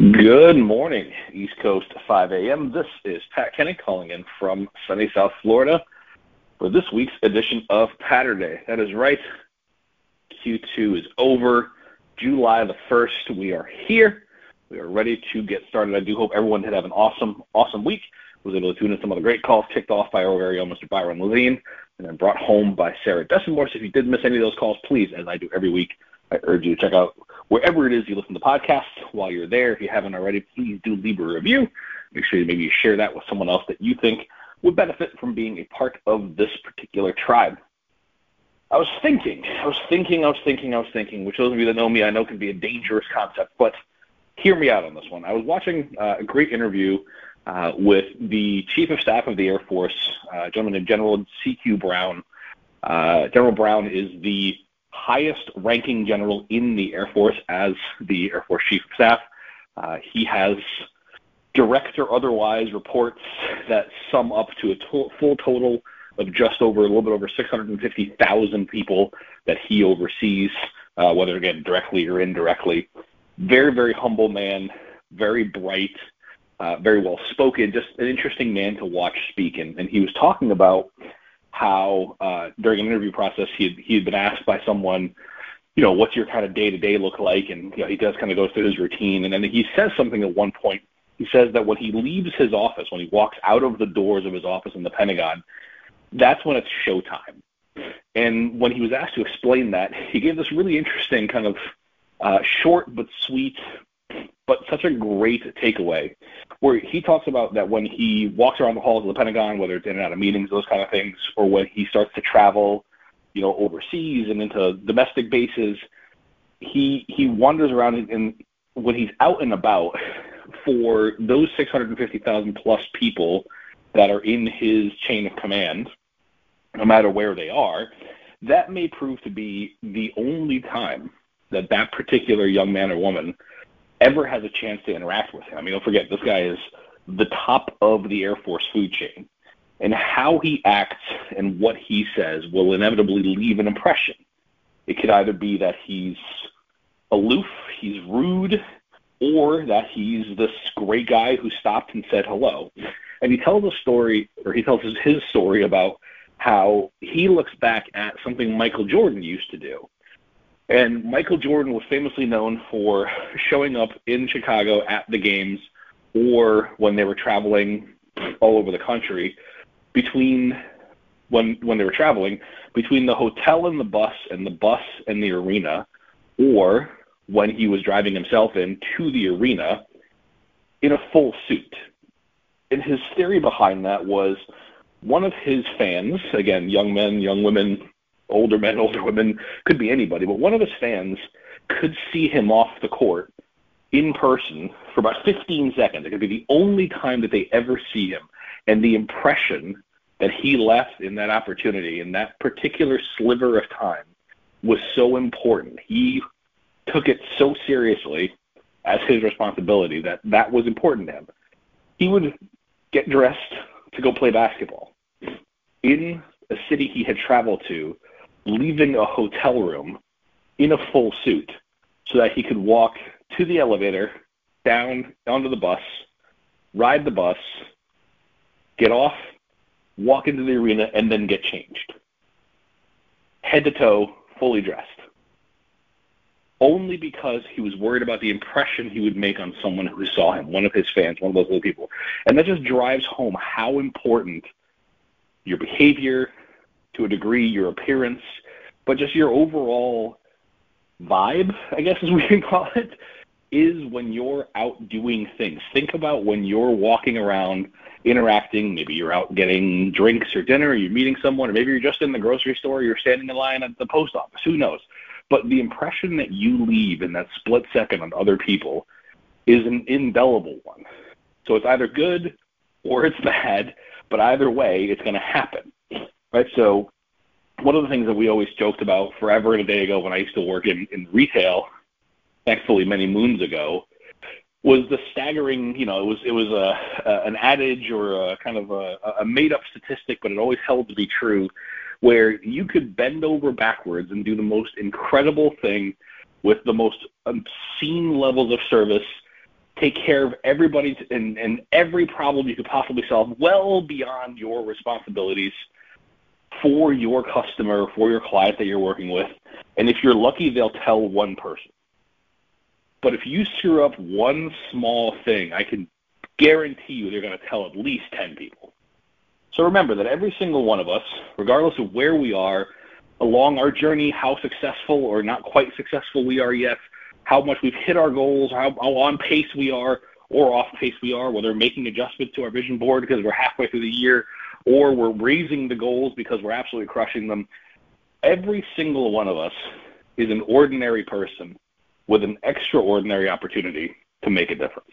Good morning, East Coast 5 a.m. This is Pat Kenny calling in from sunny South Florida for this week's edition of Patterday. That is right. Q2 is over. July the 1st, we are here. We are ready to get started. I do hope everyone did have an awesome, awesome week. Was able to tune in some of the great calls kicked off by our very own Mr. Byron Levine and then brought home by Sarah Desenmore. So if you did miss any of those calls, please, as I do every week, I urge you to check out wherever it is you listen to podcasts. While you're there, if you haven't already, please do leave a review. Make sure you maybe share that with someone else that you think would benefit from being a part of this particular tribe. I was thinking, I was thinking, I was thinking, I was thinking, which those of you that know me, I know can be a dangerous concept, but hear me out on this one. I was watching uh, a great interview uh, with the Chief of Staff of the Air Force, uh, gentleman named General C.Q. Brown. Uh, General Brown is the highest ranking general in the Air Force as the Air Force Chief of Staff. Uh, he has direct or otherwise reports that sum up to a to- full total of just over a little bit over 650,000 people that he oversees, uh, whether again directly or indirectly. Very, very humble man, very bright, uh, very well spoken, just an interesting man to watch speak. And, and he was talking about how uh, during an interview process he had, he had been asked by someone, you know, what's your kind of day to day look like? And you know, he does kind of go through his routine, and then he says something at one point. He says that when he leaves his office, when he walks out of the doors of his office in the Pentagon, that's when it's showtime. And when he was asked to explain that, he gave this really interesting kind of uh, short but sweet, but such a great takeaway where he talks about that when he walks around the halls of the Pentagon, whether it's in and out of meetings, those kind of things, or when he starts to travel, you know, overseas and into domestic bases, he he wanders around and, when he's out and about for those 650,000 plus people that are in his chain of command, no matter where they are, that may prove to be the only time that that particular young man or woman ever has a chance to interact with him. I mean, don't forget, this guy is the top of the Air Force food chain. And how he acts and what he says will inevitably leave an impression. It could either be that he's aloof, he's rude, or that he's this great guy who stopped and said hello. And he tells a story, or he tells his story about how he looks back at something Michael Jordan used to do. And Michael Jordan was famously known for showing up in Chicago at the games or when they were traveling all over the country between when when they were traveling between the hotel and the bus and the bus and the arena or when he was driving himself in to the arena in a full suit. And his theory behind that was one of his fans, again, young men, young women, older men, older women, could be anybody, but one of his fans could see him off the court in person for about 15 seconds. It could be the only time that they ever see him. And the impression that he left in that opportunity, in that particular sliver of time, was so important. He took it so seriously as his responsibility that that was important to him. He would get dressed to go play basketball in a city he had traveled to leaving a hotel room in a full suit so that he could walk to the elevator, down onto the bus, ride the bus, get off, walk into the arena, and then get changed. Head to toe, fully dressed. Only because he was worried about the impression he would make on someone who saw him, one of his fans, one of those little people. And that just drives home how important your behavior, to a degree, your appearance, but just your overall vibe, I guess as we can call it, is when you're out doing things. Think about when you're walking around interacting. Maybe you're out getting drinks or dinner, or you're meeting someone, or maybe you're just in the grocery store, you're standing in line at the post office. Who knows? But the impression that you leave in that split second on other people is an indelible one. So it's either good or it's bad, but either way, it's going to happen. Right? So one of the things that we always joked about forever and a day ago when I used to work in, in retail, thankfully many moons ago, was the staggering, you know, it was it was a, a an adage or a kind of a, a made up statistic, but it always held to be true, where you could bend over backwards and do the most incredible thing with the most obscene levels of service, take care of everybody and, and every problem you could possibly solve, well beyond your responsibilities for your customer, for your client that you're working with. And if you're lucky, they'll tell one person. But if you screw up one small thing, I can guarantee you they're going to tell at least 10 people. So remember that every single one of us, regardless of where we are along our journey, how successful or not quite successful we are yet, how much we've hit our goals, how, how on pace we are or off pace we are, whether making adjustments to our vision board because we're halfway through the year or we're raising the goals because we're absolutely crushing them. Every single one of us is an ordinary person with an extraordinary opportunity to make a difference.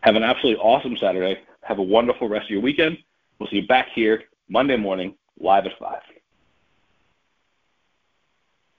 Have an absolutely awesome Saturday. Have a wonderful rest of your weekend. We'll see you back here Monday morning, live at 5.